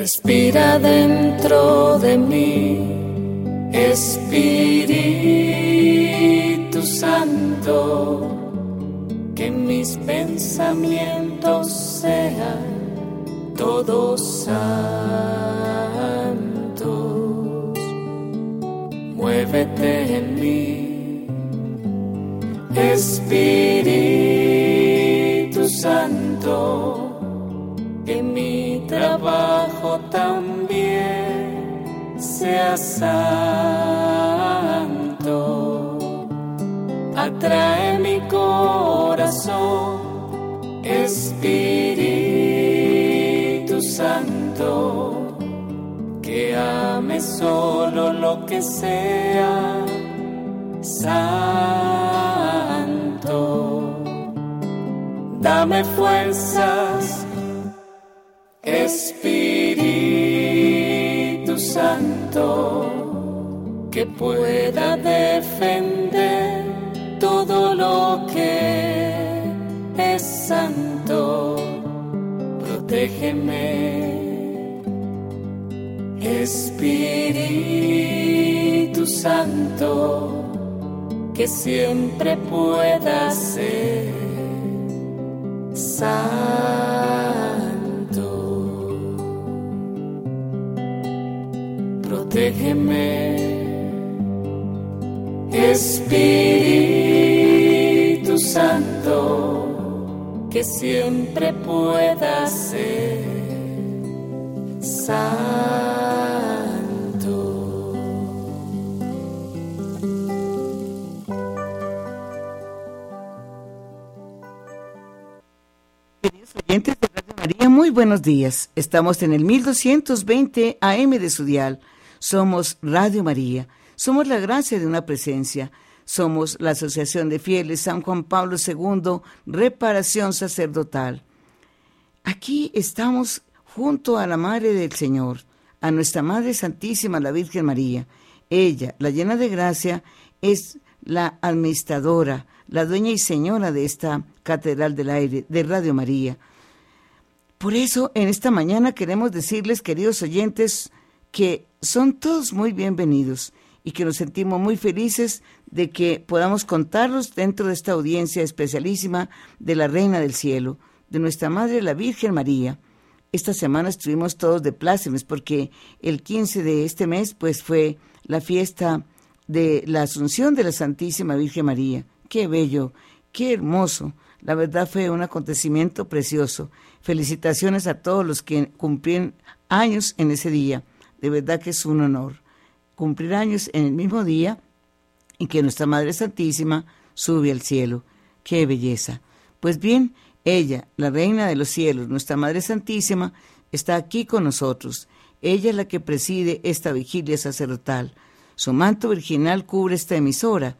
Respira dentro de mí, Espíritu Santo, que mis pensamientos sean todos santos. Muévete en mí, Espíritu Santo santo. Atrae mi corazón, Espíritu Santo, que ame solo lo que sea santo. Dame fuerzas pueda defender todo lo que es santo. Protégeme, Espíritu Santo, que siempre pueda ser santo. protégeme, Espíritu Santo, que siempre pueda ser santo. Queridos oyentes de Radio María, muy buenos días. Estamos en el 1220 AM de su dial somos Radio María, somos la gracia de una presencia, somos la Asociación de Fieles San Juan Pablo II, Reparación Sacerdotal. Aquí estamos junto a la Madre del Señor, a nuestra Madre Santísima, la Virgen María. Ella, la llena de gracia, es la administradora, la dueña y señora de esta Catedral del Aire, de Radio María. Por eso, en esta mañana queremos decirles, queridos oyentes, que son todos muy bienvenidos y que nos sentimos muy felices de que podamos contarlos dentro de esta audiencia especialísima de la Reina del Cielo, de nuestra Madre la Virgen María. Esta semana estuvimos todos de plácemes porque el 15 de este mes pues fue la fiesta de la Asunción de la Santísima Virgen María. Qué bello, qué hermoso. La verdad fue un acontecimiento precioso. Felicitaciones a todos los que cumplieron años en ese día de verdad que es un honor cumplir años en el mismo día en que nuestra Madre Santísima sube al cielo. ¡Qué belleza! Pues bien, ella, la Reina de los cielos, nuestra Madre Santísima, está aquí con nosotros. Ella es la que preside esta vigilia sacerdotal. Su manto virginal cubre esta emisora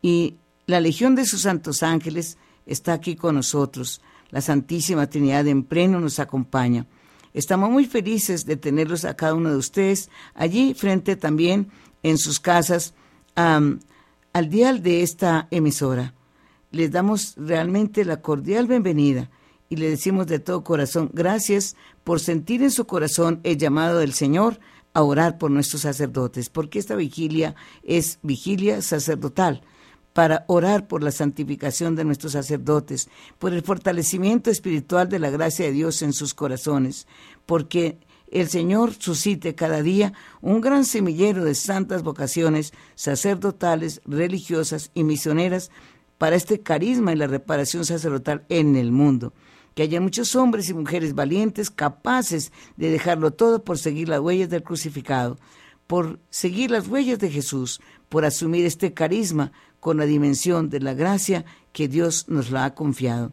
y la legión de sus santos ángeles está aquí con nosotros. La Santísima Trinidad en pleno nos acompaña. Estamos muy felices de tenerlos a cada uno de ustedes allí frente también en sus casas al dial de esta emisora. Les damos realmente la cordial bienvenida y le decimos de todo corazón gracias por sentir en su corazón el llamado del Señor a orar por nuestros sacerdotes, porque esta vigilia es vigilia sacerdotal para orar por la santificación de nuestros sacerdotes, por el fortalecimiento espiritual de la gracia de Dios en sus corazones, porque el Señor suscite cada día un gran semillero de santas vocaciones sacerdotales, religiosas y misioneras para este carisma y la reparación sacerdotal en el mundo. Que haya muchos hombres y mujeres valientes capaces de dejarlo todo por seguir las huellas del crucificado, por seguir las huellas de Jesús, por asumir este carisma con la dimensión de la gracia que Dios nos la ha confiado.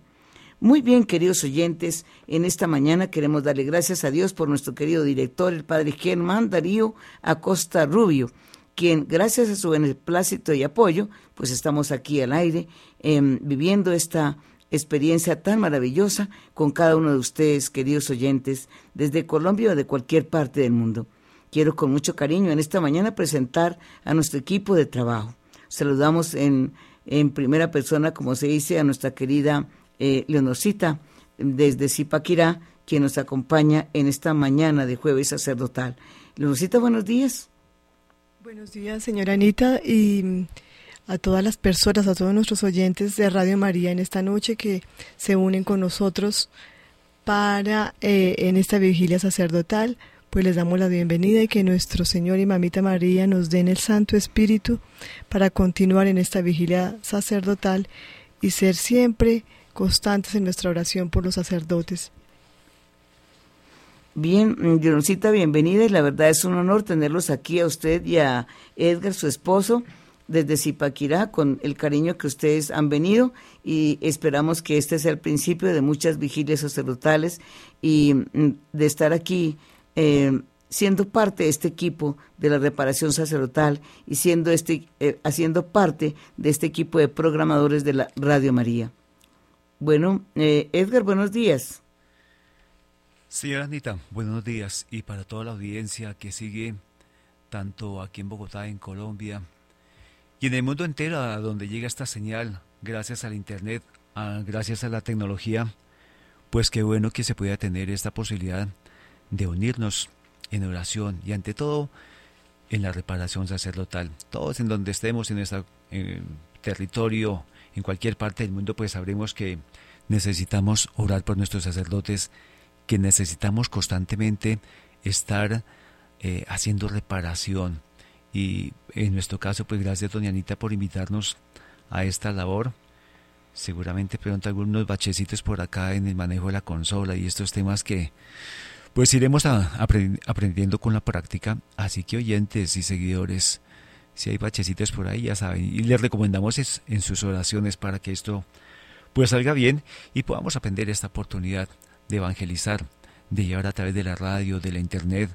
Muy bien, queridos oyentes, en esta mañana queremos darle gracias a Dios por nuestro querido director, el padre Germán Darío Acosta Rubio, quien, gracias a su beneplácito y apoyo, pues estamos aquí al aire em, viviendo esta experiencia tan maravillosa con cada uno de ustedes, queridos oyentes, desde Colombia o de cualquier parte del mundo. Quiero con mucho cariño en esta mañana presentar a nuestro equipo de trabajo. Saludamos en, primera persona, como se dice, a nuestra querida eh, Leonorcita desde Zipaquirá, quien nos acompaña en esta mañana de jueves sacerdotal. Leoncita, buenos días. Buenos días, señora Anita, y mm, a todas las personas, a todos nuestros oyentes de Radio María en esta noche que se unen con nosotros para eh, en esta vigilia sacerdotal, pues les damos la bienvenida y que nuestro Señor y Mamita María nos den el Santo Espíritu para continuar en esta vigilia sacerdotal y ser siempre constantes en nuestra oración por los sacerdotes. Bien, Dionisita, bienvenida y la verdad es un honor tenerlos aquí a usted y a Edgar, su esposo, desde Zipaquirá, con el cariño que ustedes han venido y esperamos que este sea el principio de muchas vigilias sacerdotales y mm, de estar aquí eh, siendo parte de este equipo de la reparación sacerdotal y siendo este, eh, haciendo parte de este equipo de programadores de la Radio María. Bueno, eh, Edgar, buenos días. Señora Anita, buenos días y para toda la audiencia que sigue tanto aquí en Bogotá, en Colombia y en el mundo entero a donde llega esta señal gracias al Internet, gracias a la tecnología, pues qué bueno que se pueda tener esta posibilidad de unirnos en oración y ante todo en la reparación sacerdotal. Todos en donde estemos en nuestro territorio, en cualquier parte del mundo, pues sabremos que necesitamos orar por nuestros sacerdotes que necesitamos constantemente estar eh, haciendo reparación. Y en nuestro caso, pues gracias doña Anita por invitarnos a esta labor. Seguramente pronto algunos bachecitos por acá en el manejo de la consola y estos temas que pues iremos aprendiendo con la práctica. Así que oyentes y seguidores, si hay bachecitos por ahí, ya saben. Y les recomendamos en sus oraciones para que esto pues salga bien y podamos aprender esta oportunidad de evangelizar, de llevar a través de la radio, de la internet,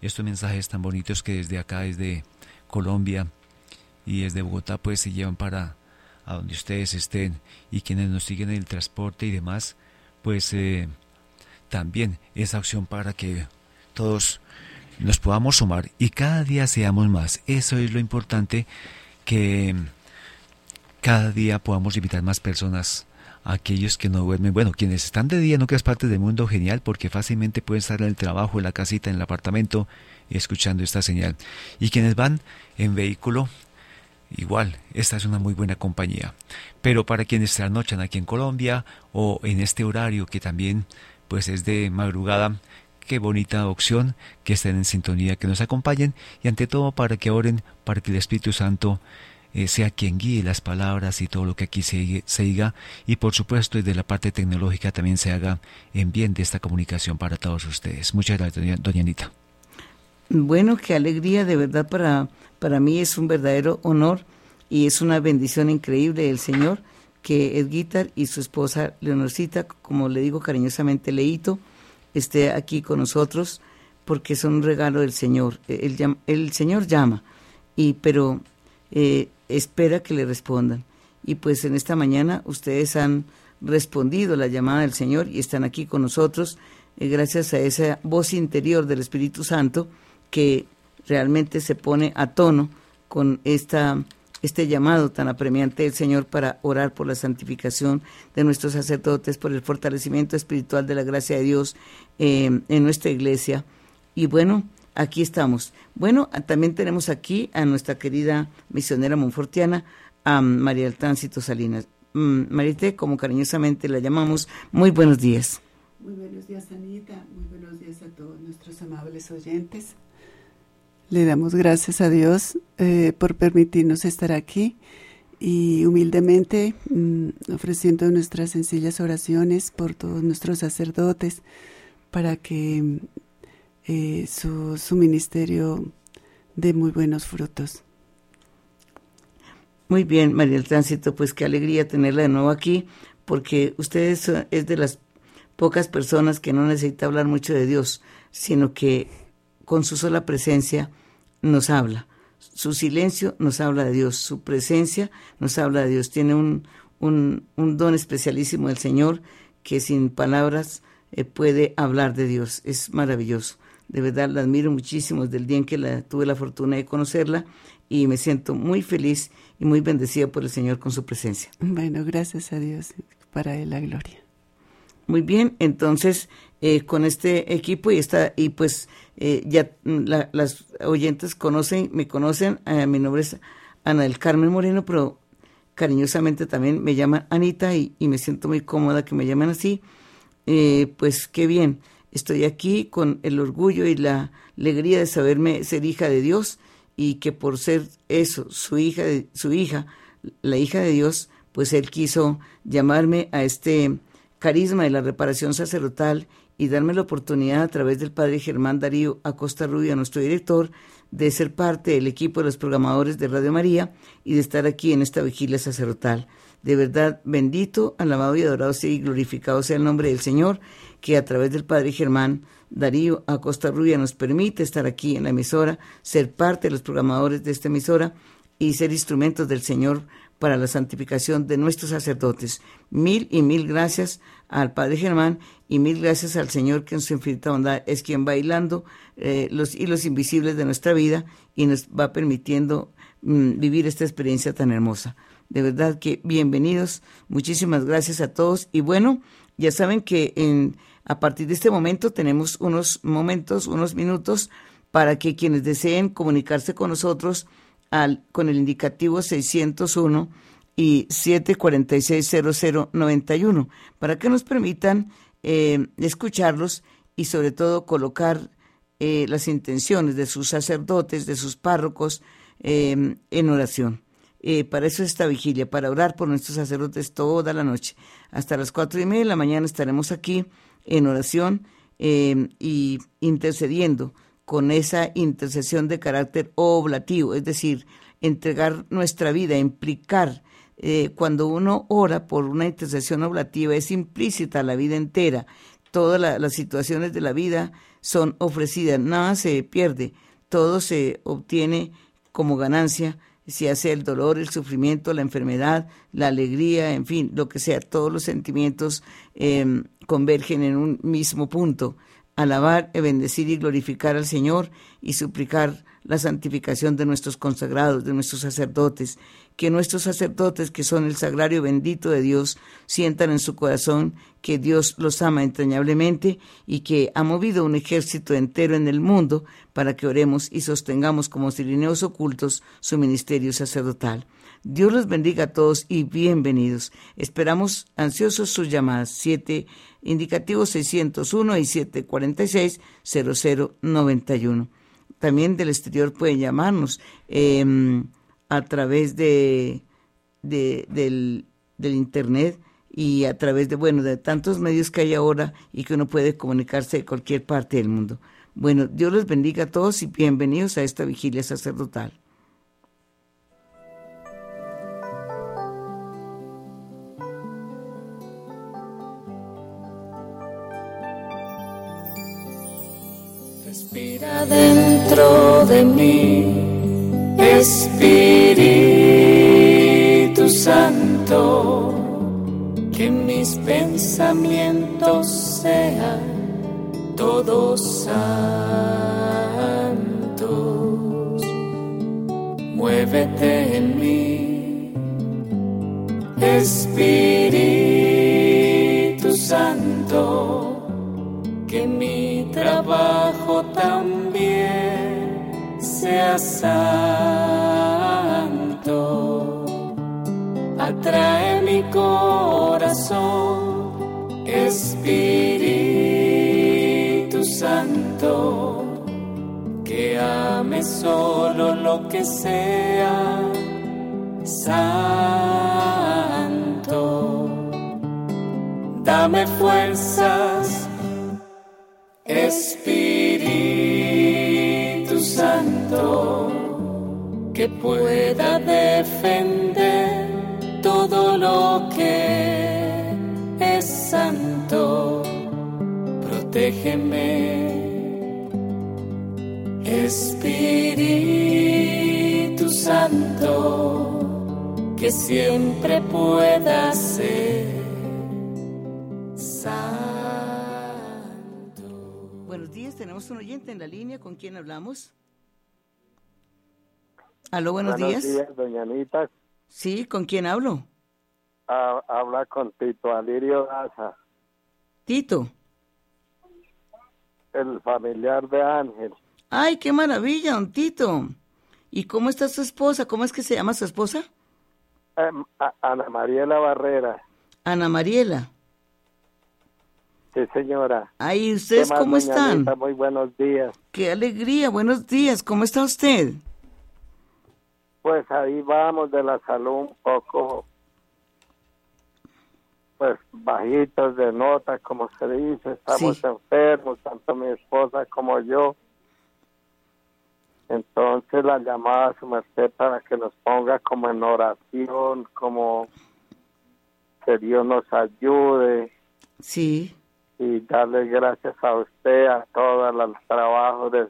estos mensajes tan bonitos que desde acá, desde Colombia y desde Bogotá, pues se llevan para a donde ustedes estén y quienes nos siguen en el transporte y demás, pues eh, también esa opción para que todos nos podamos sumar y cada día seamos más. Eso es lo importante, que cada día podamos invitar más personas aquellos que no duermen. Bueno, quienes están de día en otras partes del mundo, genial, porque fácilmente pueden estar en el trabajo, en la casita, en el apartamento, escuchando esta señal. Y quienes van en vehículo, igual, esta es una muy buena compañía. Pero para quienes trasnochan aquí en Colombia o en este horario que también pues es de madrugada, qué bonita opción que estén en sintonía, que nos acompañen y ante todo para que oren para que el Espíritu Santo eh, sea quien guíe las palabras y todo lo que aquí se, se y por supuesto desde la parte tecnológica también se haga en bien de esta comunicación para todos ustedes. Muchas gracias, doña, Anita. Bueno, qué alegría, de verdad para, para mí es un verdadero honor y es una bendición increíble del Señor que Edguitar y su esposa Leonorcita, como le digo cariñosamente Leito, esté aquí con nosotros porque son un regalo del Señor. El, el Señor llama, y pero eh, espera que le respondan. Y pues en esta mañana ustedes han respondido la llamada del Señor y están aquí con nosotros eh, gracias a esa voz interior del Espíritu Santo que realmente se pone a tono con esta, este llamado tan apremiante del Señor para orar por la santificación de nuestros sacerdotes, por el fortalecimiento espiritual de la gracia de Dios eh, en nuestra iglesia. Y bueno, aquí estamos. Bueno, también tenemos aquí a nuestra querida misionera monfortiana, a María del Tránsito Salinas. Mm, Marité, como cariñosamente la llamamos, muy buenos días. Muy buenos días, Anita. Muy buenos días a todos nuestros amables oyentes. Le damos gracias a Dios eh, por permitirnos estar aquí y humildemente mm, ofreciendo nuestras sencillas oraciones por todos nuestros sacerdotes para que eh, su, su ministerio de muy buenos frutos. Muy bien, María del Tránsito, pues qué alegría tenerla de nuevo aquí, porque usted es, es, de las pocas personas que no necesita hablar mucho de Dios, sino que con su sola presencia nos habla. Su silencio nos habla de Dios, su presencia nos habla de Dios. Tiene un, un, un don especialísimo del Señor que sin palabras eh, puede hablar de Dios. Es maravilloso. De verdad la admiro muchísimo desde el día en que la, tuve la fortuna de conocerla y me siento muy feliz y muy bendecida por el Señor con su presencia. Bueno, gracias a Dios, para Él la gloria. Muy bien, entonces eh, con este equipo y está y pues eh, ya mm, las oyentes conocen, me conocen, eh, mi nombre es Ana del Carmen Moreno, pero cariñosamente también me llaman Anita y, me siento muy cómoda que me llamen así. pues qué bien, estoy aquí con el orgullo y la alegría de saberme ser hija de Dios y que por ser eso, su hija, su hija, la hija de Dios, pues él quiso llamarme a este carisma de la reparación sacerdotal y darme la oportunidad a través del padre Germán Darío Acosta Rubio, nuestro director, de ser parte del equipo de los programadores de Radio María y de estar aquí en esta vigilia sacerdotal. De verdad, bendito, alabado y adorado sea y glorificado sea el nombre del Señor, que a través del Padre Germán Darío Acosta Rubio nos permite estar aquí en la emisora, ser parte de los programadores de esta emisora y ser instrumentos del Señor para la santificación de nuestros sacerdotes. Mil y mil gracias al Padre Germán y mil gracias al Señor que en su infinita bondad es quien va bailando eh, los hilos invisibles de nuestra vida y nos va permitiendo mm, vivir esta experiencia tan hermosa. De verdad que bienvenidos, muchísimas gracias a todos y bueno, ya saben que en, a partir de este momento tenemos unos momentos, unos minutos para que quienes deseen comunicarse con nosotros con el indicativo 601 y 7460091 para que nos permitan eh, escucharlos y sobre todo colocar eh, las intenciones de sus sacerdotes, de sus párrocos eh, en oración. para eso esta vigilia, para orar por nuestros sacerdotes toda la noche. Hasta las cuatro y media de la mañana estaremos aquí en oración y intercediendo con esa intercesión de carácter oblativo, es decir, entregar nuestra vida, implicar, eh, cuando uno ora por una intercesión oblativa, es implícita la vida entera. Todas las situaciones de la vida son ofrecidas, nada se pierde, todo se obtiene como ganancia, si hace el dolor, el sufrimiento, la enfermedad, la alegría, en fin, lo que sea, todos los sentimientos em, convergen en un mismo punto alabar, bendecir y glorificar al Señor y suplicar la santificación de nuestros consagrados, de nuestros sacerdotes, que nuestros sacerdotes, que son el sagrario bendito de Dios, sientan en su corazón que Dios los ama entrañablemente y que ha movido un ejército entero en el mundo para que oremos y sostengamos como sirineos ocultos su ministerio sacerdotal. Dios los bendiga a todos y bienvenidos. Esperamos ansiosos sus llamadas. Siete indicativos 601 y 746 0091. También del exterior pueden llamarnos em, a través de, del, del internet y a través de, bueno, de tantos medios que hay ahora y que uno puede comunicarse de cualquier parte del mundo. Bueno, Dios los bendiga a todos y bienvenidos a esta vigilia sacerdotal. dentro de mí, Espíritu Santo, que mis pensamientos sean todos santos. Muévete en mí, Espíritu Santo que mi trabajo también sea santo. Atrae mi corazón, Espíritu Santo, que ame solo lo que sea santo. Dame fuerzas Espíritu que pueda defender todo lo que es santo, protégeme. Espíritu Santo, que siempre pueda ser tenemos un oyente en la línea. ¿Con quién hablamos? Aló, buenos, buenos días. doña Anita. Sí, ¿con quién hablo? habla con Tito Alirio Daza. Tito. El familiar de Ángel. Ay, qué maravilla, don Tito. ¿Y cómo está su esposa? ¿Cómo es que se llama su esposa? Em, Ana Mariela Barrera. Ana Mariela. Sí, señora. Ay, ¿ustedes cómo están? Muy buenos días. Qué alegría, buenos días. ¿Cómo está usted? Pues ahí vamos de la salud un poco, pues bajitos de nota, como se dice. Estamos enfermos, tanto mi esposa como yo. Entonces la llamada a su merced para que nos ponga como en oración, como que Dios nos ayude. Sí. Y darle gracias a usted, a todo el trabajo de,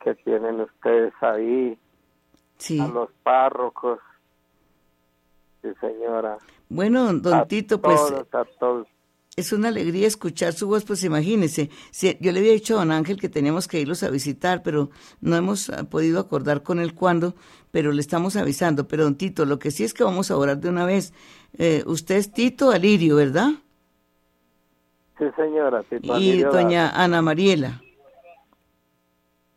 que tienen ustedes ahí. Sí. A los párrocos. Sí, señora. Bueno, don Tito, pues... a todos es una alegría escuchar su voz, pues imagínese. Si, yo le había dicho a don Ángel que teníamos que irlos a visitar, pero no hemos ah, podido acordar con él cuándo, pero le estamos avisando. Pero don Tito, lo que sí es que vamos a orar de una vez. Eh, usted es Tito Alirio, ¿verdad? Sí, señora. Tito y doña Ana Mariela.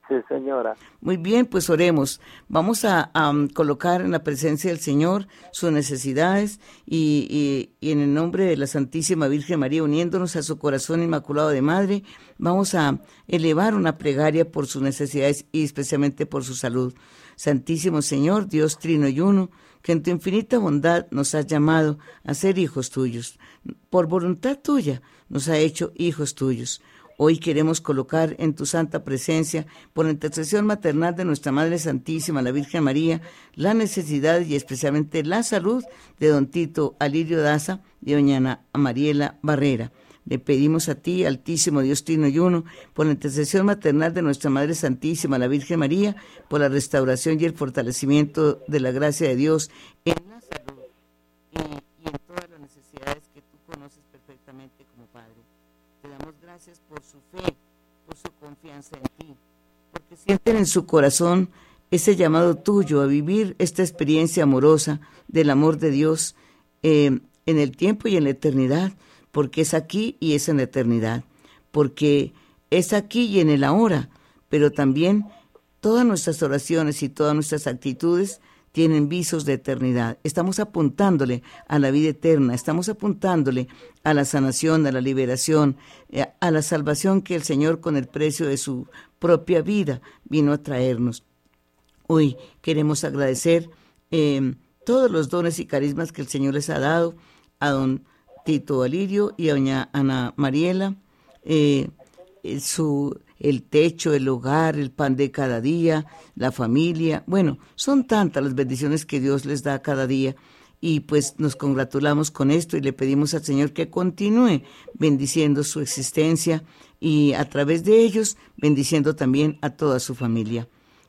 Sí, señora. Muy bien, pues oremos. Vamos a, um, colocar en la presencia del Señor sus necesidades y, y, en el nombre de la Santísima Virgen María, uniéndonos a su corazón inmaculado de Madre, vamos a elevar una plegaria por sus necesidades y especialmente por su salud. Santísimo Señor, Dios Trino y Uno, que en tu infinita bondad nos has llamado a ser hijos tuyos. Por voluntad tuya nos ha hecho hijos tuyos. Hoy queremos colocar en tu santa presencia, por la intercesión maternal de nuestra Madre Santísima, la Virgen María, la necesidad y especialmente la salud de don Tito Alirio Daza y doña Ana Mariela Barrera. Le pedimos a ti, Altísimo Dios Trino y Uno, por la intercesión maternal de nuestra Madre Santísima, la Virgen María, por la restauración y el fortalecimiento de la gracia de Dios en la salud y, y en todas las necesidades que tú conoces perfectamente como Padre. Te damos gracias por su fe, por su confianza en ti, porque sienten en su corazón ese llamado tuyo a vivir esta experiencia amorosa del amor de Dios eh, en el tiempo y en la eternidad, porque es aquí y es en la eternidad, porque es aquí y en el ahora, pero también todas nuestras oraciones y todas nuestras actitudes tienen visos de eternidad. Estamos apuntándole a la vida eterna, estamos apuntándole a la sanación, a la liberación, eh, a la salvación que el Señor con el precio de su propia vida vino a traernos. Hoy queremos agradecer eh, todos los dones y carismas que el Señor les ha dado a don Tito Alirio y a doña Ana Mariela, eh, su el techo, el hogar, el pan de cada día, la familia. Bueno, son tantas las bendiciones que Dios les da cada día y pues nos congratulamos con esto y le pedimos al Señor que continúe bendiciendo su existencia y a través de ellos bendiciendo también a toda su familia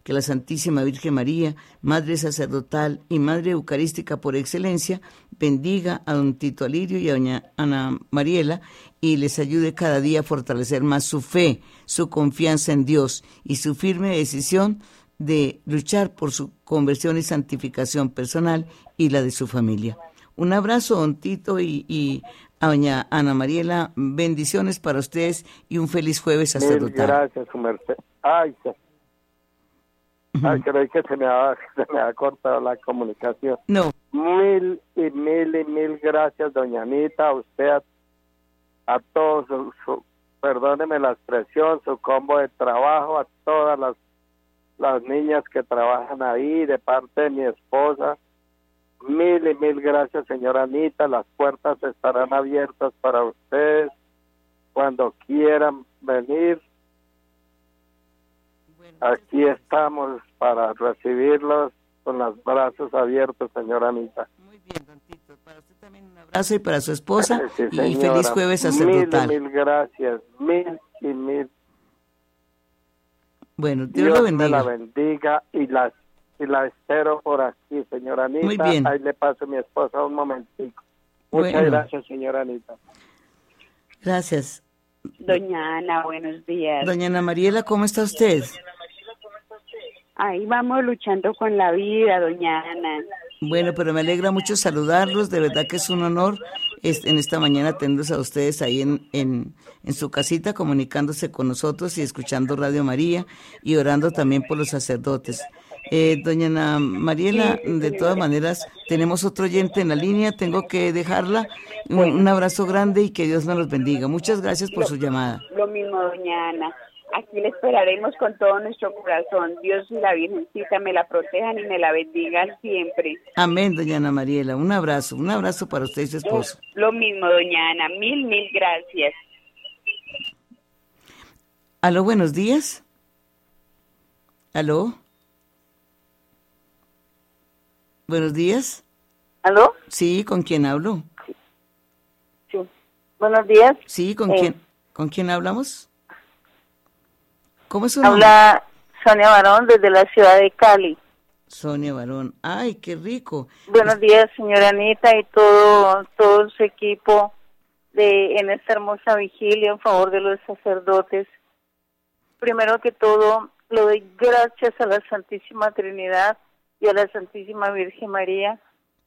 que la Santísima Virgen María, Madre Sacerdotal y Madre Eucarística por excelencia, bendiga a don Tito Alirio y a doña Ana Mariela y les ayude cada día a fortalecer más su fe, su confianza en Dios y su firme decisión de luchar por su conversión y santificación personal y la de su familia. Un abrazo, don Tito y, a doña Ana Mariela. Bendiciones para ustedes y un feliz jueves sacerdotal. gracias, su merced. Ay, Ay, creí que se me, ha, se me ha cortado la comunicación. No. Mil y mil y mil gracias, doña Anita, a usted, a, todos, su, perdóneme la expresión, su combo de trabajo, a todas las, las niñas que trabajan ahí, de parte de mi esposa. Mil y mil gracias, señora Anita. Las puertas estarán abiertas para ustedes cuando quieran venir Aquí estamos para recibirlos con los brazos abiertos, señora Anita. Muy bien, don Tito. Para usted también un abrazo y para su esposa. y feliz jueves sacerdotal. Mil, mil gracias. Mil y mil. Bueno, Dios, la bendiga. la bendiga y la, y la espero por aquí, señora Anita. Muy bien. Ahí le paso a mi esposa un momentico. Muchas gracias, señora Anita. Gracias. Doña Ana, buenos días. Doña Ana Mariela, ¿cómo está usted? Ahí vamos luchando con la vida, doña Ana. Bueno, pero me alegra mucho saludarlos, de verdad que es un honor en esta mañana tenerlos a ustedes ahí en, en, en su casita comunicándose con nosotros y escuchando Radio María y orando también por los sacerdotes. Eh, doña Mariela, de todas maneras, tenemos otro oyente en la línea, tengo que dejarla. Un, abrazo grande y que Dios nos los bendiga. Muchas gracias por su llamada. Lo mismo, doña Ana. Aquí le esperaremos con todo nuestro corazón. Dios y la Virgencita me la protejan y me la bendigan siempre. Amén, doña Ana Mariela. Un abrazo, un abrazo para usted y su esposo. Lo mismo, doña Ana. Mil, mil gracias. Aló, buenos días. Aló. Buenos días. ¿Aló? Sí, ¿con quién hablo? Sí. Buenos días. Sí, ¿con Eh. quién? ¿Con quién hablamos? ¿Cómo es su Habla Sonia Barón desde la ciudad de Cali. Sonia Barón. Ay, qué rico. Buenos días, señora Anita y todo, todo su equipo de en esta hermosa vigilia en favor de los sacerdotes. Primero que todo, le doy gracias a la Santísima Trinidad y a la Santísima Virgen María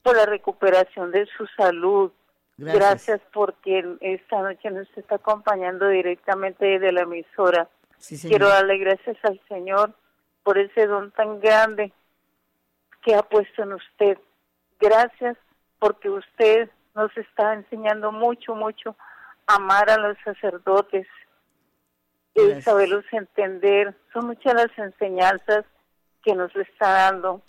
por la recuperación de su salud. Gracias. Gracias porque esta noche nos está acompañando directamente desde la emisora. Sí. Quiero darle gracias al Señor por ese don tan grande que ha puesto en usted. Gracias porque usted nos está enseñando mucho, mucho a amar a los sacerdotes y saberlos entender. Son muchas las enseñanzas que nos está dando,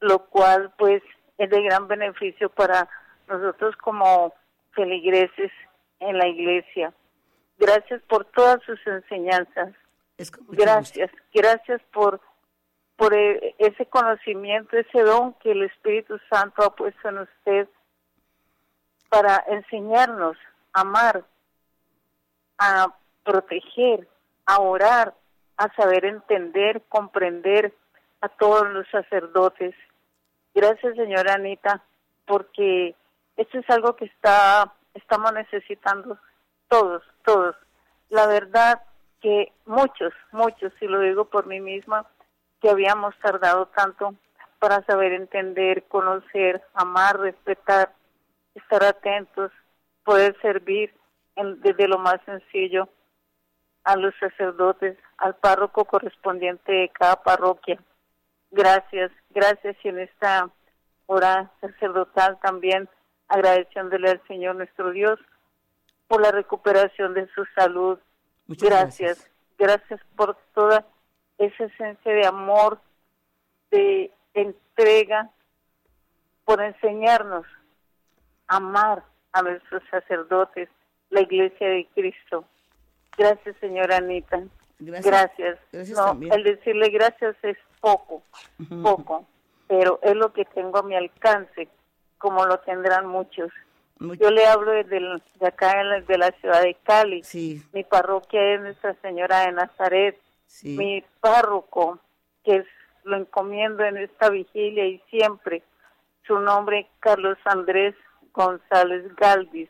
lo cual pues es de gran beneficio para nosotros como feligreses en la iglesia. Gracias por todas sus enseñanzas. Gracias, gracias por por e- ese conocimiento, ese don que el Espíritu Santo ha puesto en usted para enseñarnos a amar, a proteger, a orar, a saber entender, comprender a todos los sacerdotes. Gracias, señora Anita, porque esto es algo que está estamos necesitando todos, todos. La verdad que muchos, muchos, y lo digo por mí misma, que habíamos tardado tanto para saber entender, conocer, amar, respetar, estar atentos, poder servir en- desde lo más sencillo a los sacerdotes, al párroco correspondiente de cada parroquia. Gracias, gracias y en esta hora sacerdotal también agradeciéndole al Señor nuestro Dios por la recuperación de su salud. Muchas gracias, gracias por toda esa esencia de amor, de entrega, por enseñarnos a amar a nuestros sacerdotes, la iglesia de Cristo. Gracias, señora Anita. Gracias. Gracias. Gracias no, también. el decirle gracias es poco, poco, pero es lo que tengo a mi alcance, como lo tendrán muchos. Muy- Yo le hablo desde el- de acá, en la- de la ciudad de Cali. Sí, Mi parroquia es Nuestra Señora de Nazaret. sí. Mi párroco, que es, lo encomiendo en esta vigilia y siempre, su nombre Carlos Andrés González Galvis.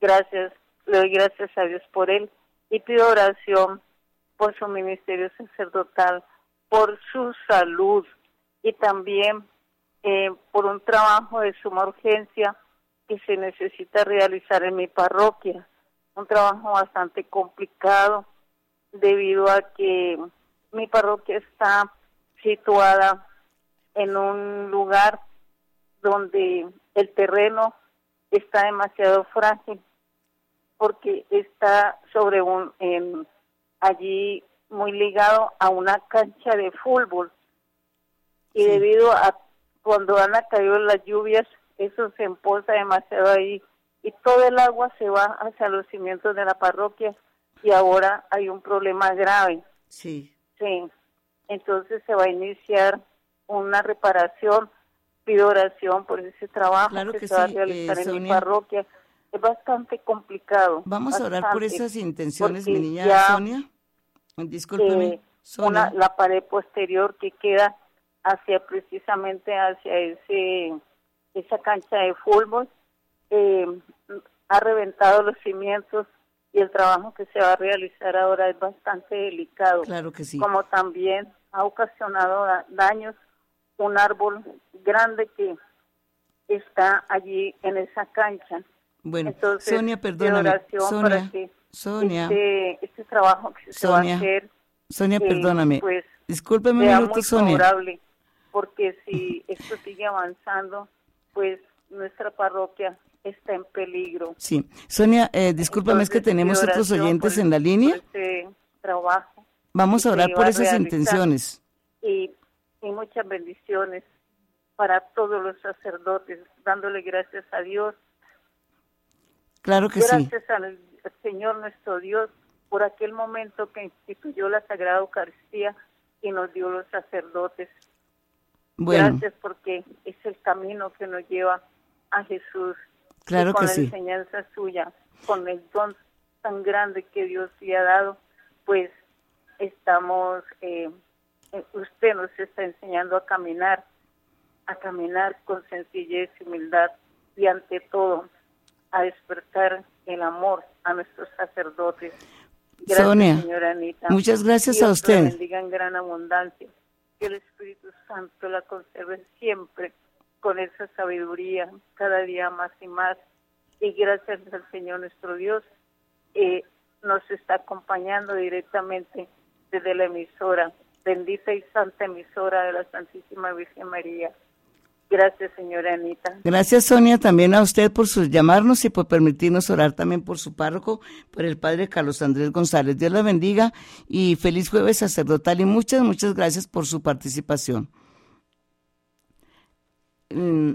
Gracias, le doy gracias a Dios por él y pido oración por su ministerio sacerdotal, por su salud y también eh, por un trabajo de suma urgencia que se necesita realizar en mi parroquia. Un trabajo bastante complicado debido a que mi parroquia está situada en un lugar donde el terreno está demasiado frágil porque está sobre un en, allí muy ligado a una cancha de fútbol y Sí. debido a cuando han caído las lluvias eso se empoza demasiado ahí y todo el agua se va hacia los cimientos de la parroquia y ahora hay un problema grave Sí, Sí, entonces se va a iniciar una reparación, pido oración por ese trabajo Claro que, que se va a sí, realizar eh, en mi Sonia. parroquia. Es bastante complicado. vamos a orar por bastante, esas intenciones, mi niña ya, Sonia. Discúlpeme, eh, Sonia. una, la pared posterior que queda hacia precisamente hacia ese esa cancha de fútbol eh, ha reventado los cimientos y el trabajo que se va a realizar ahora es bastante delicado. Claro que sí. como también ha ocasionado da- daños un árbol grande que está allí en esa cancha Bueno, Sonia, perdóname. Sonia, Sonia. Este, este, trabajo que se va a hacer. Sonia, eh, perdóname. Pues, Discúlpeme un minuto, Sonia. Porque si esto sigue avanzando, pues nuestra parroquia está en peligro. Sí. Sonia, eh, discúlpame, es que tenemos otros oyentes en la línea. Este trabajo. Vamos a orar por esas intenciones. Y, y muchas bendiciones para todos los sacerdotes, dándole gracias a Dios. Claro que sí. Gracias al Señor nuestro Dios por aquel momento que instituyó la Sagrada Eucaristía y nos dio los sacerdotes. Gracias porque es el camino que nos lleva a Jesús. Claro con la enseñanza suya, con el don tan grande que Dios le ha dado, pues estamos, eh, usted nos está enseñando a caminar, a caminar con sencillez y humildad y ante todo a despertar el amor a nuestros sacerdotes. Gracias, Sonia, señora Anita. muchas gracias a usted. Bendiga en gran abundancia. Que el Espíritu Santo la conserve siempre con esa sabiduría, cada día más y más. Y gracias al Señor nuestro Dios, eh, nos está acompañando directamente desde la emisora, bendita y santa emisora de la Santísima Virgen María. Gracias, señora Anita. Gracias, Sonia, también a usted por sus llamarnos y por permitirnos orar también por su párroco, por el padre Carlos Andrés González. Dios la bendiga y feliz jueves sacerdotal y muchas, muchas gracias por su participación. Mm,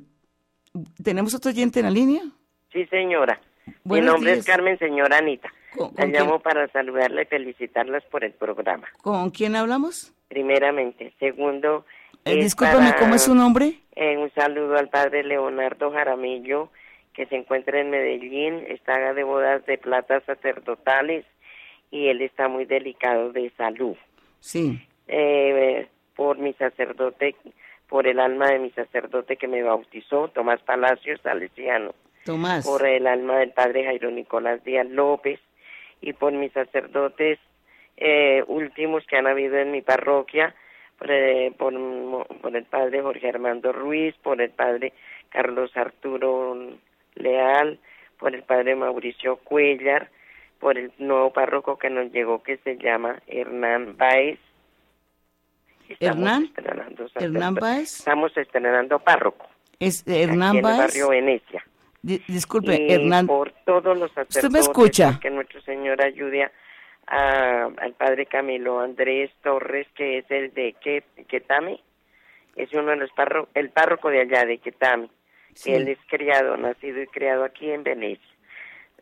¿Tenemos otro oyente en la línea? Sí, señora. Mi nombre es Carmen, señora Anita. La llamo para saludarla y felicitarlas por el programa. ¿Con quién hablamos? Primeramente. Segundo, eh, discúlpame, ¿cómo es su nombre? Saludo al padre Leonardo Jaramillo, que se encuentra en Medellín, está de bodas de plata sacerdotales y él está muy delicado de salud. Sí. Eh, por mi sacerdote, por el alma de mi sacerdote que me bautizó, Tomás Palacios Salesiano. Tomás. Por el alma del padre Jairo Nicolás Díaz López y por mis sacerdotes eh, últimos que han habido en mi parroquia, por, eh, por, el padre Jorge Armando Ruiz, por el padre Carlos Arturo Leal, por el padre Mauricio Cuellar, por el nuevo párroco que nos llegó que se llama Hernán Baez. Hernán, Hernán Baez. Estamos estrenando párroco. Es Hernán en Baez. el barrio Venecia. disculpe, Hernán. Por todos los sacerdotes. ¿Usted me escucha? Que nuestro Señor ayude a al padre Camilo Andrés Torres, que es el de Quetame, es uno de los párrocos, el párroco de allá de Quetame, que él es criado, nacido y criado aquí en Venecia.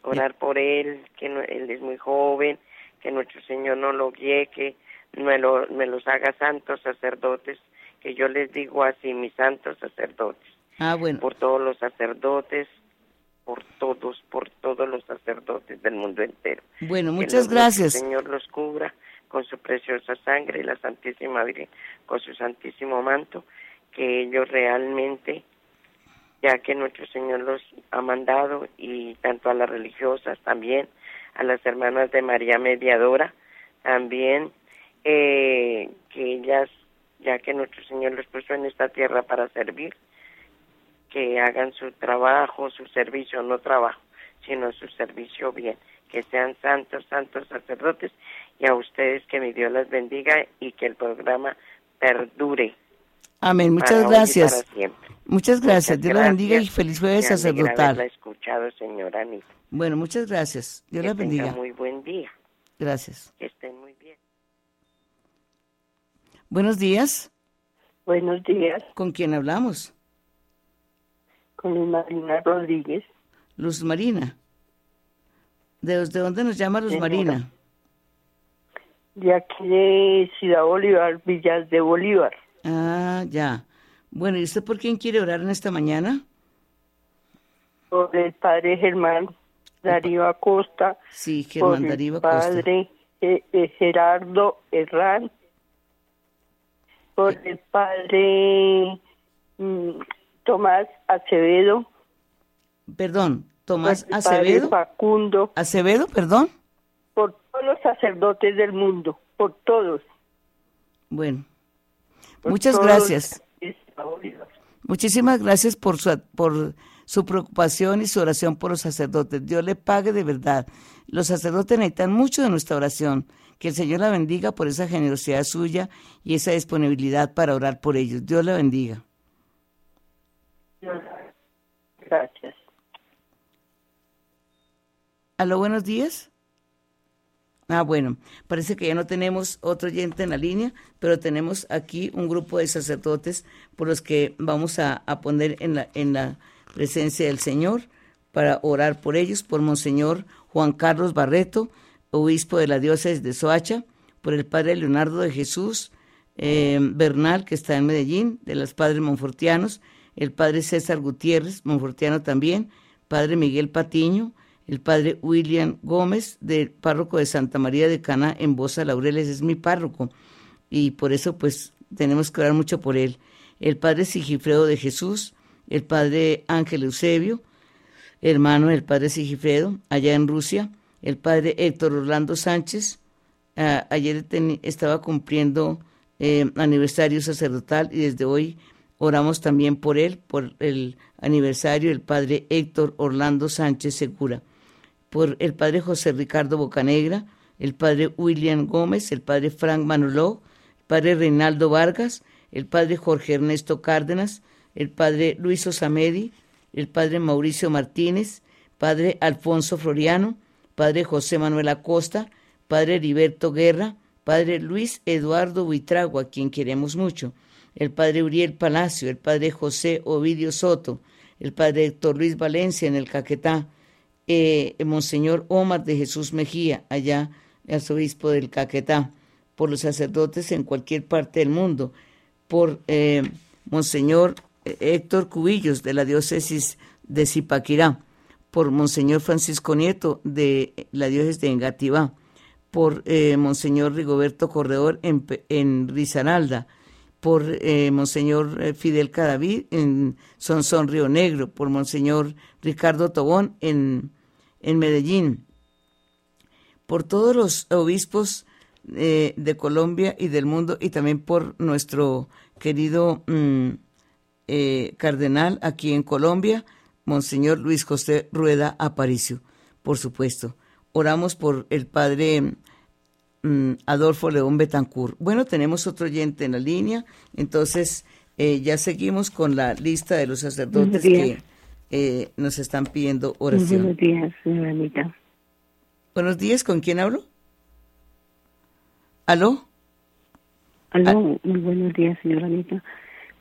Orar por él, que él es muy joven, que nuestro Señor no lo guíe, que me, lo, me los haga santos sacerdotes, que yo les digo así, mis santos sacerdotes. Ah, bueno. Por todos los sacerdotes, por todos, por todos los sacerdotes del mundo entero. Bueno, muchas gracias. Que el Señor los cubra con su preciosa sangre y la Santísima Virgen con su santísimo manto, que ellos realmente, ya que nuestro Señor los ha mandado, y tanto a las religiosas también, a las hermanas de María Mediadora, también, eh, que ellas, ya que nuestro Señor los puso en esta tierra para servir, que hagan su trabajo, su servicio, no trabajo, sino su servicio bien, que sean santos, santos sacerdotes y a ustedes que mi Dios les bendiga y que el programa perdure. Amén, muchas gracias. Muchas gracias, Dios la bendiga y feliz jueves sacerdotal. escuchado, señora Bueno, muchas gracias. Dios la bendiga. muy buen día. Gracias. Que estén muy bien. Buenos días. Buenos días. ¿Con quién hablamos? Con Luz Marina Rodríguez. Luz Marina. ¿De, dónde nos llama Luz Marina? De aquí de Ciudad Bolívar, Villas de Bolívar. Ah, ya. Bueno, ¿y usted por quién quiere orar en esta mañana? Por el padre Germán Darío Acosta. Sí, Germán por Darío Acosta. padre eh, eh, Gerardo Herrán. Por el padre mm, Tomás Acevedo. Perdón, Tomás Acevedo. Facundo. Acevedo, perdón. Por todos los sacerdotes del mundo, por todos. Bueno, muchas gracias. Muchísimas gracias por su, por su preocupación y su oración por los sacerdotes. Dios le pague de verdad. Los sacerdotes necesitan mucho de nuestra oración. Que el Señor la bendiga por esa generosidad suya y esa disponibilidad para orar por ellos. Dios la bendiga. Gracias. Aló, buenos días. Ah, bueno, parece que ya no tenemos otro oyente en la línea, pero tenemos aquí un grupo de sacerdotes por los que vamos a, poner en la, en la presencia del Señor para orar por ellos, por Monseñor Juan Carlos Barreto, obispo de la diócesis de Soacha, por el Padre Leonardo de Jesús eh, Bernal, que está en Medellín, de los Padres Monfortianos, el Padre César Gutiérrez, Monfortiano también, Padre Miguel Patiño, el padre William Gómez, del párroco de Santa María de Cana en Bosa Laureles, es mi párroco, y por eso pues tenemos que orar mucho por él. El padre Sigifredo de Jesús, el padre Ángel Eusebio, hermano del padre Sigifredo, allá en Rusia, el padre Héctor Orlando Sánchez, ayer estaba cumpliendo eh, aniversario sacerdotal y desde hoy oramos también por él, por el aniversario del padre Héctor Orlando Sánchez Segura por el padre José Ricardo Bocanegra, el padre William Gómez, el padre Frank Manoló, el padre Reinaldo Vargas, el padre Jorge Ernesto Cárdenas, el padre Luis Osamedi, el padre Mauricio Martínez, padre Alfonso Floriano, padre José Manuel Acosta, padre Heriberto Guerra, padre Luis Eduardo Buitrago, a quien queremos mucho, el padre Uriel Palacio, el padre José Ovidio Soto, el padre Héctor Luis Valencia en el Caquetá, eh, Monseñor Omar de Jesús Mejía, allá arzobispo del Caquetá, por los sacerdotes en cualquier parte del mundo, por eh, Monseñor Héctor Cubillos de la diócesis de Zipaquirá, por Monseñor Francisco Nieto de la diócesis de Engativá, por eh, Monseñor Rigoberto Corredor en, en Risaralda, por eh, Monseñor Fidel Cadavid en Sonsón Río Negro, por Monseñor Ricardo Tobón en en Medellín, por todos los obispos eh, de Colombia y del mundo y también por nuestro querido mm, eh, cardenal aquí en Colombia, Monseñor Luis José Rueda Aparicio, por supuesto. Oramos por el padre Adolfo León Betancourt. Bueno, tenemos otro oyente en la línea, entonces eh, ya seguimos con la lista de los sacerdotes que eh, nos están pidiendo oración. buenos días, señora Anita. Buenos días, ¿con quién hablo? ¿Aló? Aló, muy buenos días, señora Anita.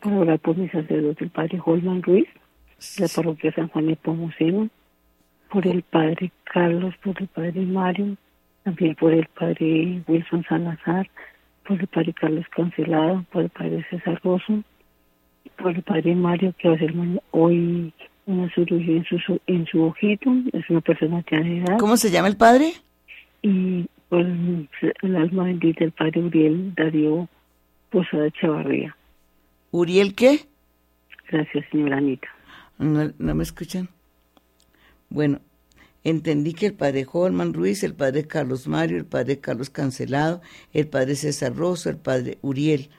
Para orar por mi sacerdote, el padre Holman Ruiz, de la parroquia San Juan de Pomoceno, por el padre Carlos, por el padre Mario, también por el padre Wilson Salazar, por el padre Carlos Cancelado, por el padre César Rosso, por el padre Mario, que va a ser hoy una cirugía en su, en su ojito, es una persona que de edad. ¿Cómo se llama el padre? Y pues el alma bendita del padre Uriel Darío Posada Chavarría. ¿Uriel qué? Gracias, señora Anita. No, no me escuchan. Bueno, entendí que el padre Holman Ruiz, el padre Carlos Mario, el padre Carlos Cancelado, el padre César Rosso, el padre Uriel.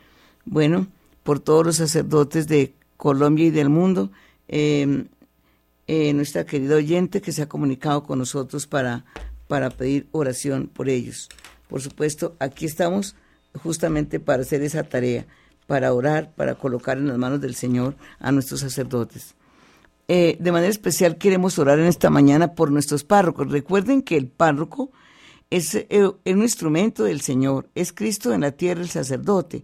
Bueno, por todos los sacerdotes de Colombia y del mundo, eh, eh, nuestra querida oyente que se ha comunicado con nosotros para, para pedir oración por ellos. Por supuesto, aquí estamos justamente para hacer esa tarea, para orar, para colocar en las manos del Señor a nuestros sacerdotes. Eh, de manera especial queremos orar en esta mañana por nuestros párrocos. Recuerden que el párroco es, eh, es un instrumento del Señor, es Cristo en la tierra el sacerdote.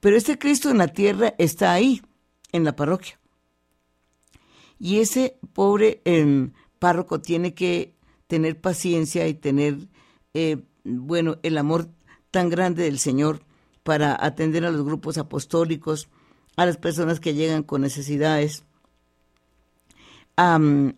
Pero este Cristo en la tierra está ahí, en la parroquia. Y ese pobre em, párroco tiene que tener paciencia y tener, eh, bueno, el amor tan grande del Señor para atender a los grupos apostólicos, a las personas que llegan con necesidades,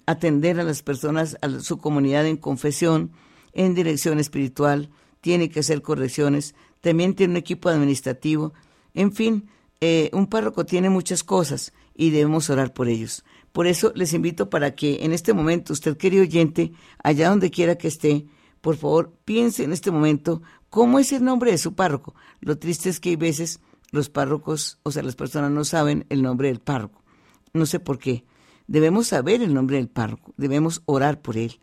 atender a las personas, a su comunidad en confesión, en dirección espiritual, tiene que hacer correcciones, también tiene un equipo administrativo, en fin, eh, un párroco tiene muchas cosas y debemos orar por ellos. Por eso les invito para que en este momento, usted querido oyente, allá donde quiera que esté, por favor, piense en este momento cómo es el nombre de su párroco. Lo triste es que hay veces los párrocos, o sea, las personas no saben el nombre del párroco. No sé por qué. Debemos saber el nombre del párroco, debemos orar por él.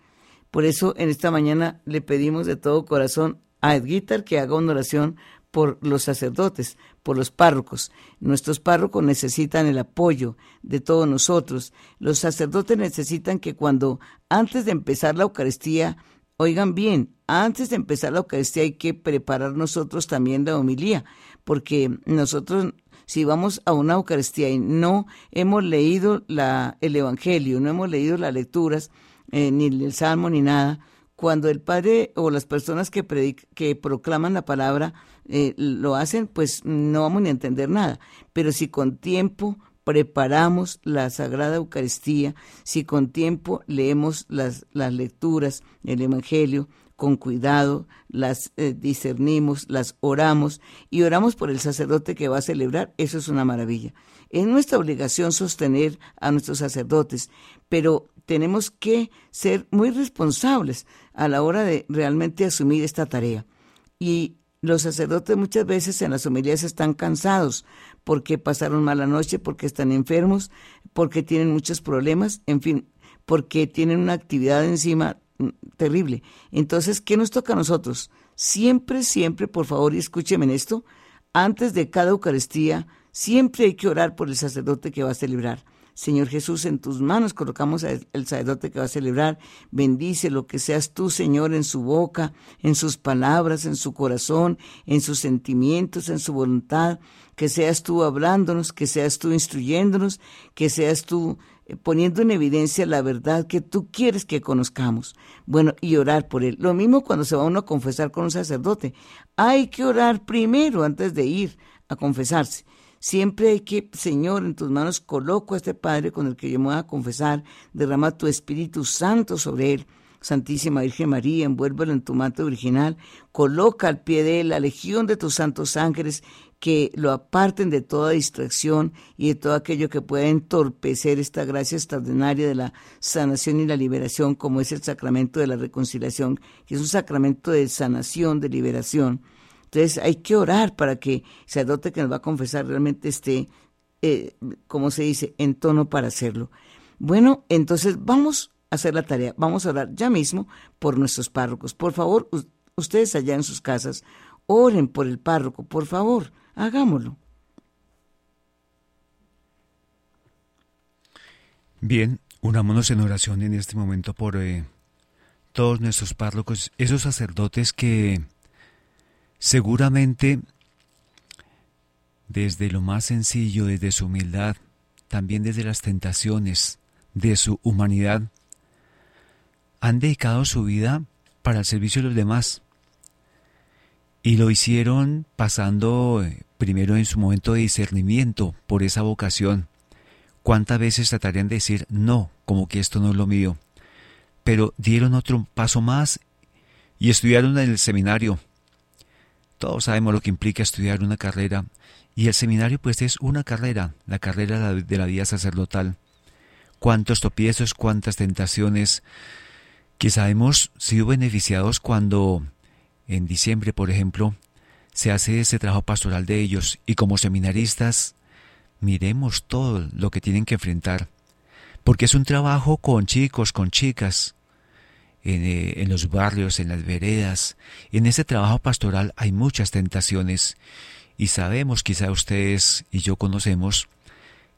Por eso en esta mañana le pedimos de todo corazón a Edguitar que haga una oración por los sacerdotes, por los párrocos. Nuestros párrocos necesitan el apoyo de todos nosotros. Los sacerdotes necesitan que cuando antes de empezar la Eucaristía, oigan bien, antes de empezar la Eucaristía hay que preparar nosotros también la homilía, porque nosotros si vamos a una Eucaristía y no hemos leído la, el Evangelio, no hemos leído las lecturas, eh, ni el Salmo, ni nada, cuando el Padre o las personas que, que proclaman la palabra eh, lo hacen, pues no vamos ni a entender nada. Pero si con tiempo preparamos la Sagrada Eucaristía, si con tiempo leemos las, las lecturas, el Evangelio, con cuidado, las eh, discernimos, las oramos y oramos por el sacerdote que va a celebrar, eso es una maravilla. Es nuestra obligación sostener a nuestros sacerdotes, pero tenemos que ser muy responsables a la hora de realmente asumir esta tarea. Y los sacerdotes muchas veces en las homilías están cansados porque pasaron mala noche, porque están enfermos, porque tienen muchos problemas, en fin, porque tienen una actividad encima terrible. Entonces, ¿qué nos toca a nosotros? Siempre, siempre, por favor, y escúcheme en esto, antes de cada Eucaristía, siempre hay que orar por el sacerdote que va a celebrar. Señor Jesús, en tus manos colocamos al sacerdote que va a celebrar. Bendice lo que seas tú, Señor, en su boca, en sus palabras, en su corazón, en sus sentimientos, en su voluntad. Que seas tú hablándonos, que seas tú instruyéndonos, que seas tú eh, poniendo en evidencia la verdad que tú quieres que conozcamos. Bueno, y orar por él. Lo mismo cuando se va uno a confesar con un sacerdote. Hay que orar primero antes de ir a confesarse. Siempre hay que, Señor, en tus manos coloco a este Padre con el que yo me voy a confesar, derrama tu Espíritu Santo sobre él. Santísima Virgen María, envuélvelo en tu manto virginal, coloca al pie de él la legión de tus santos ángeles que lo aparten de toda distracción y de todo aquello que pueda entorpecer esta gracia extraordinaria de la sanación y la liberación, como es el sacramento de la reconciliación, que es un sacramento de sanación, de liberación. Entonces hay que orar para que el sacerdote que nos va a confesar realmente esté, eh, como se dice, en tono para hacerlo. Bueno, entonces vamos a hacer la tarea. Vamos a orar ya mismo por nuestros párrocos. Por favor, ustedes allá en sus casas, oren por el párroco. Por favor, hagámoslo. Bien, unámonos en oración en este momento por eh, todos nuestros párrocos, esos sacerdotes que Seguramente, desde lo más sencillo, desde su humildad, también desde las tentaciones de su humanidad, han dedicado su vida para el servicio de los demás. Y lo hicieron pasando eh, primero en su momento de discernimiento por esa vocación. ¿Cuántas veces tratarían de decir no, como que esto no es lo mío? Pero dieron otro paso más y estudiaron en el seminario todos sabemos lo que implica estudiar una carrera y el seminario pues es una carrera, la carrera de la vida sacerdotal. Cuántos tropiezos, cuántas tentaciones. Quizá hemos sido beneficiados cuando en diciembre, por ejemplo, se hace ese trabajo pastoral de ellos y como seminaristas miremos todo lo que tienen que enfrentar, porque es un trabajo con chicos, con chicas, eh, en, los barrios, en las veredas. En ese trabajo pastoral hay muchas tentaciones y sabemos, quizá ustedes y yo conocemos,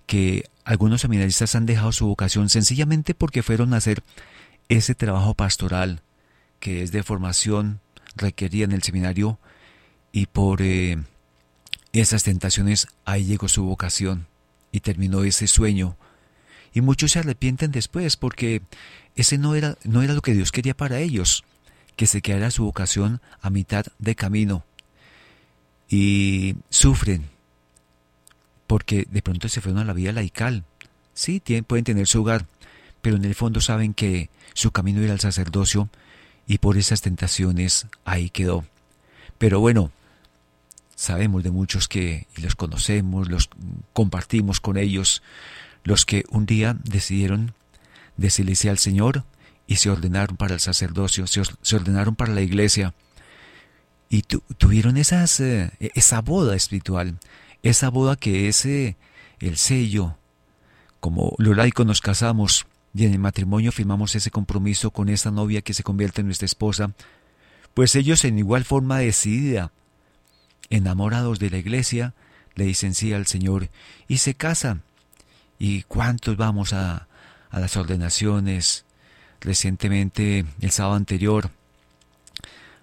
que algunos seminaristas han dejado su vocación sencillamente porque fueron a hacer ese trabajo pastoral que es de formación requerida en el seminario y por eh, esas tentaciones ahí llegó su vocación y terminó ese sueño. Y muchos se arrepienten después porque ese no era, no era lo que Dios quería para ellos, que se quedara su vocación a mitad de camino. Y sufren, porque de pronto se fueron a la vida laical. Sí, tienen, pueden tener su hogar, pero en el fondo saben que su camino era al sacerdocio y por esas tentaciones ahí quedó. Pero bueno, sabemos de muchos que los conocemos, los compartimos con ellos, los que un día decidieron decirle al Señor y se ordenaron para el sacerdocio, se, ordenaron para la iglesia y tuvieron esas, eh, esa boda espiritual, esa boda que es eh, el sello como los laicos nos casamos y en el matrimonio firmamos ese compromiso con esa novia que se convierte en nuestra esposa, pues ellos en igual forma decidida, enamorados de la iglesia, le dicen sí al Señor y se casan. ¿Y cuántos vamos a, a las ordenaciones? Recientemente, el sábado anterior,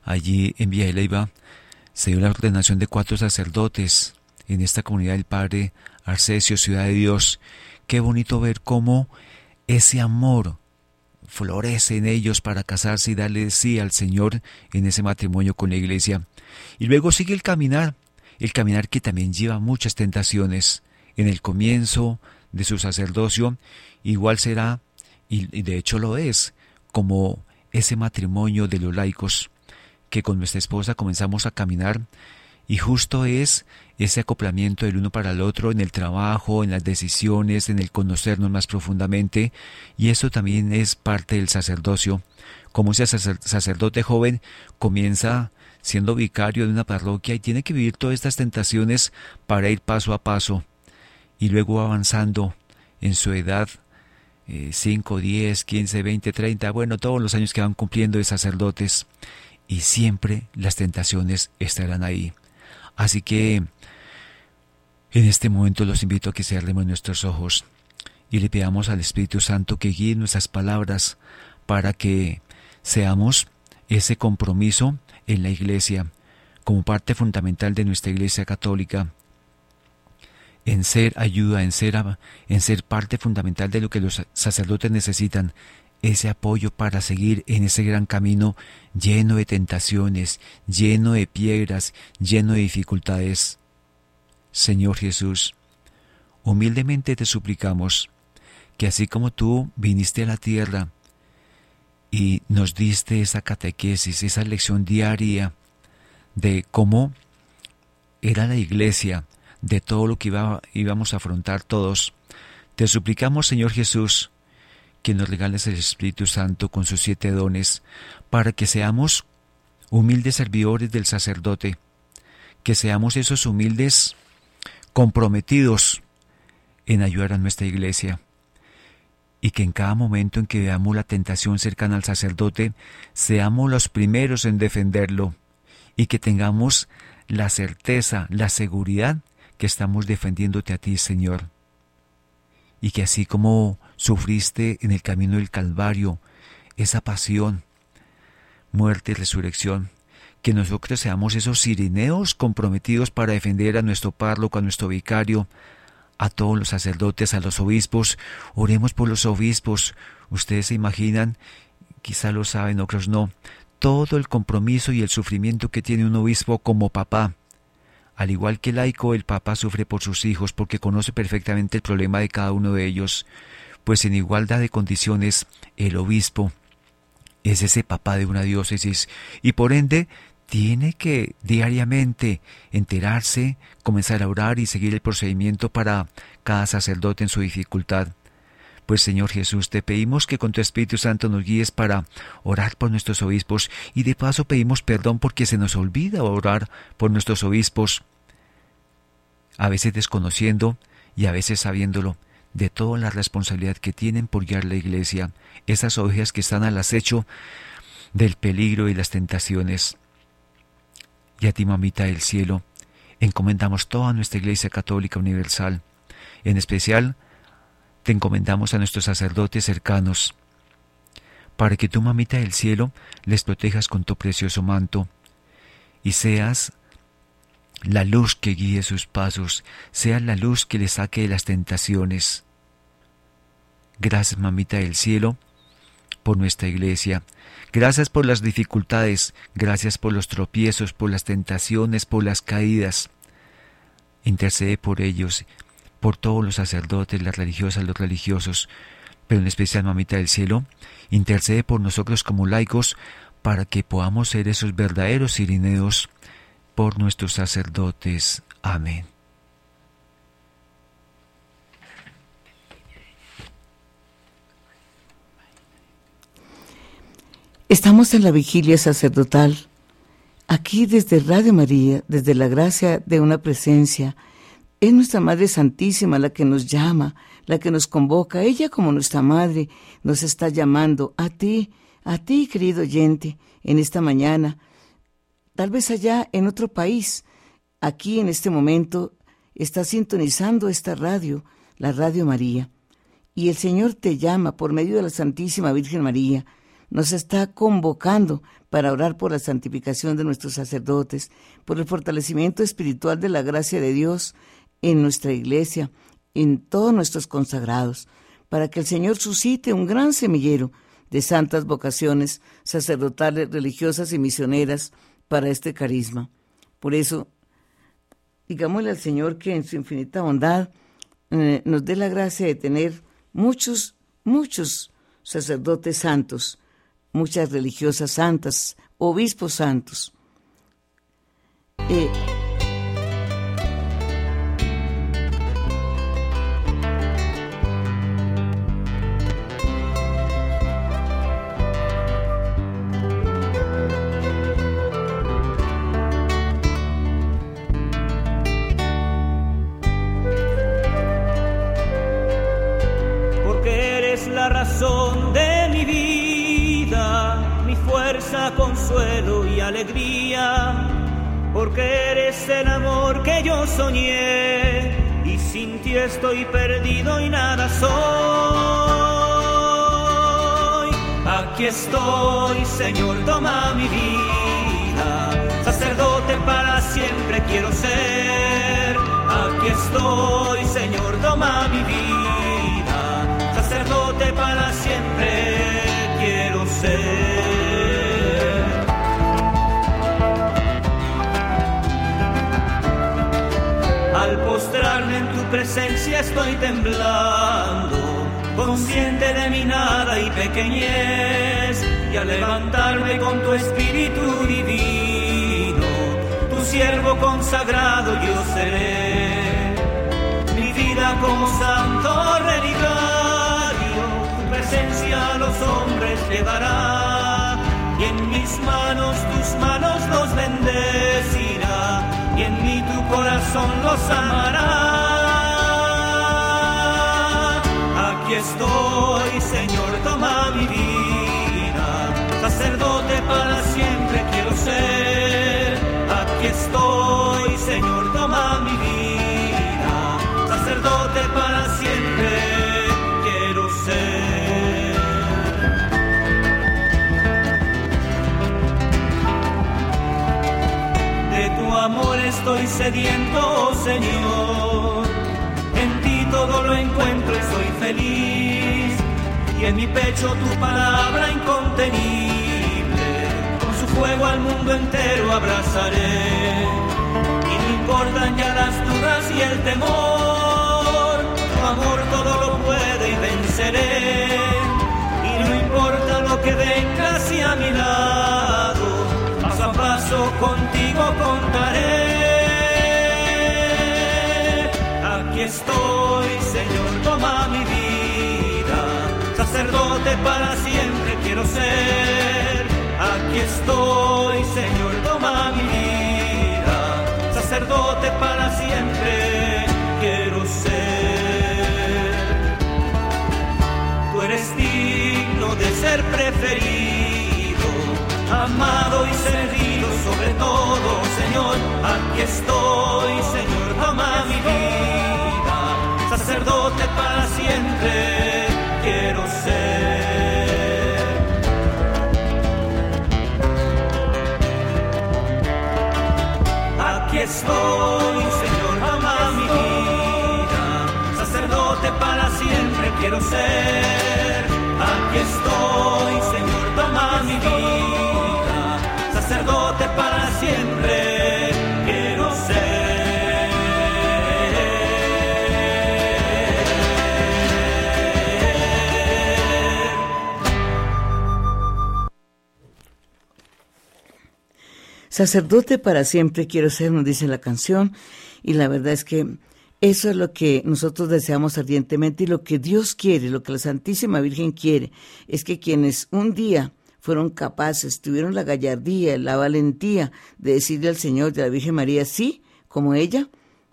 allí en Villa de Leiva, se dio la ordenación de cuatro sacerdotes en esta comunidad del Padre Arcesio, Ciudad de Dios. Qué bonito ver cómo ese amor florece en ellos para casarse y darle sí al Señor en ese matrimonio con la iglesia. Y luego sigue el caminar, el caminar que también lleva muchas tentaciones. En el comienzo de su sacerdocio, igual será, y de hecho lo es, como ese matrimonio de los laicos, que con nuestra esposa comenzamos a caminar y justo es ese acoplamiento del uno para el otro en el trabajo, en las decisiones, en el conocernos más profundamente, y eso también es parte del sacerdocio. Como ese sacerdote joven comienza siendo vicario de una parroquia y tiene que vivir todas estas tentaciones para ir paso a paso, y luego avanzando en su edad, 5, 10, 15, 20, 30, bueno, todos los años que van cumpliendo de sacerdotes, y siempre las tentaciones estarán ahí. Así que en este momento los invito a que cerremos nuestros ojos y le pidamos al Espíritu Santo que guíe nuestras palabras para que seamos ese compromiso en la Iglesia como parte fundamental de nuestra Iglesia católica en ser ayuda, en ser, en ser parte fundamental de lo que los sacerdotes necesitan, ese apoyo para seguir en ese gran camino lleno de tentaciones, lleno de piedras, lleno de dificultades. Señor Jesús, humildemente te suplicamos que así como tú viniste a la tierra y nos diste esa catequesis, esa lección diaria de cómo era la iglesia, de todo lo que iba, íbamos a afrontar todos, te suplicamos, Señor Jesús, que nos regales el Espíritu Santo con sus siete dones, para que seamos humildes servidores del sacerdote, que seamos esos humildes comprometidos en ayudar a nuestra iglesia, y que en cada momento en que veamos la tentación cercana al sacerdote, seamos los primeros en defenderlo, y que tengamos la certeza, la seguridad que estamos defendiéndote a ti, Señor. Y que así como sufriste en el camino del Calvario esa pasión, muerte y resurrección, que nosotros seamos esos sirineos comprometidos para defender a nuestro párroco, a nuestro vicario, a todos los sacerdotes, a los obispos. Oremos por los obispos. Ustedes se imaginan, quizá lo saben, otros no, todo el compromiso y el sufrimiento que tiene un obispo como papá, al igual que el laico, el Papa sufre por sus hijos porque conoce perfectamente el problema de cada uno de ellos, pues en igualdad de condiciones el obispo es ese papá de una diócesis y por ende tiene que diariamente enterarse, comenzar a orar y seguir el procedimiento para cada sacerdote en su dificultad. Pues Señor Jesús, te pedimos que con tu Espíritu Santo nos guíes para orar por nuestros obispos y de paso pedimos perdón porque se nos olvida orar por nuestros obispos a veces desconociendo y a veces sabiéndolo, de toda la responsabilidad que tienen por guiar la iglesia, esas ovejas que están al acecho del peligro y las tentaciones. Y a ti, mamita del cielo, encomendamos toda nuestra Iglesia Católica Universal. En especial, te encomendamos a nuestros sacerdotes cercanos, para que tú, mamita del cielo, les protejas con tu precioso manto, y seas la luz que guíe sus pasos, sea la luz que le saque de las tentaciones. Gracias, mamita del cielo, por nuestra iglesia. Gracias por las dificultades, gracias por los tropiezos, por las tentaciones, por las caídas. Intercede por ellos, por todos los sacerdotes, las religiosas, los religiosos, pero en especial, mamita del cielo, intercede por nosotros como laicos para que podamos ser esos verdaderos sirineos por nuestros sacerdotes. Amén. Estamos en la vigilia sacerdotal, aquí desde Radio María, desde la gracia de una presencia Es nuestra Madre Santísima la que nos llama, la que nos convoca. Ella como nuestra Madre nos está llamando a ti, a ti, querido oyente, en esta mañana. Tal vez allá en otro país, aquí en este momento, está sintonizando esta radio, la Radio María. Y el Señor te llama por medio de la Santísima Virgen María. Nos está convocando para orar por la santificación de nuestros sacerdotes, por el fortalecimiento espiritual de la gracia de Dios en nuestra iglesia, en todos nuestros consagrados, para que el Señor suscite un gran semillero de santas vocaciones sacerdotales, religiosas y misioneras para este carisma. Por eso, digámosle al Señor que en su infinita bondad eh, nos dé la gracia de tener muchos, muchos sacerdotes santos, muchas religiosas santas, obispos santos. Eh, porque eres el amor que yo soñé y sin ti estoy perdido y nada soy. Aquí estoy, Señor, toma mi vida, sacerdote para siempre quiero ser. Aquí estoy, Señor, toma mi vida, sacerdote para presencia estoy temblando, consciente de mi nada y pequeñez, y al levantarme con tu espíritu divino, tu siervo consagrado yo seré. Mi vida como santo relicario, tu presencia a los hombres llevará, y en mis manos tus manos los bendecirá y en mí tu corazón los amará. Aquí estoy, Señor, toma mi vida, sacerdote para siempre quiero ser. Aquí estoy, Señor, toma mi vida, sacerdote para siempre quiero ser. De tu amor estoy sediento, Señor. Todo lo encuentro y soy feliz. Y en mi pecho tu palabra incontenible. Con su fuego al mundo entero abrazaré. Y no importan ya las dudas y el temor. Tu amor todo lo puede y venceré. Y no importa lo que venga hacia mi lado. Paso a paso contigo contaré. Aquí estoy, estoy, Señor, toma mi vida. Sacerdote para siempre quiero ser. Tú eres digno de ser preferido, amado y servido sobre todo, Señor. Aquí estoy, Señor, toma mi vida, sacerdote para siempre estoy, Señor, toma mi vida, sacerdote para siempre quiero ser. Aquí estoy, Sacerdote para siempre quiero ser, nos dice la canción, y la verdad es que eso es lo que nosotros deseamos ardientemente y lo que Dios quiere, lo que la Santísima Virgen quiere, es que quienes un día fueron capaces, tuvieron la gallardía, la valentía de decirle al Señor de la Virgen María, sí, como ella,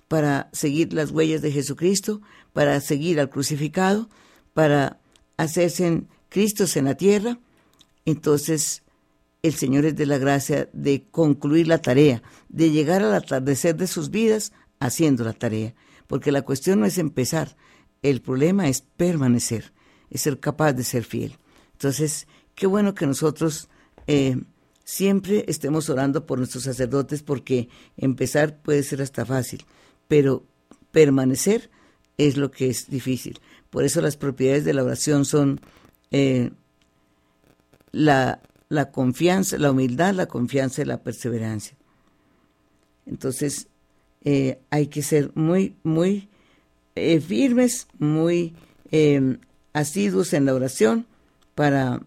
para seguir las huellas de Jesucristo, para seguir al crucificado, para hacerse en Cristos en la tierra, entonces el Señor es de la gracia de concluir la tarea, de llegar al atardecer de sus vidas haciendo la tarea, porque la cuestión no es empezar, el problema es permanecer, es ser capaz de ser fiel. Entonces, qué bueno que nosotros eh, siempre estemos orando por nuestros sacerdotes, porque empezar puede ser hasta fácil, pero permanecer es lo que es difícil. Por eso las propiedades de la oración son eh, la, la confianza, la humildad, la confianza y la perseverancia. Entonces, eh, hay que ser muy, muy eh, firmes, muy asiduos en la oración para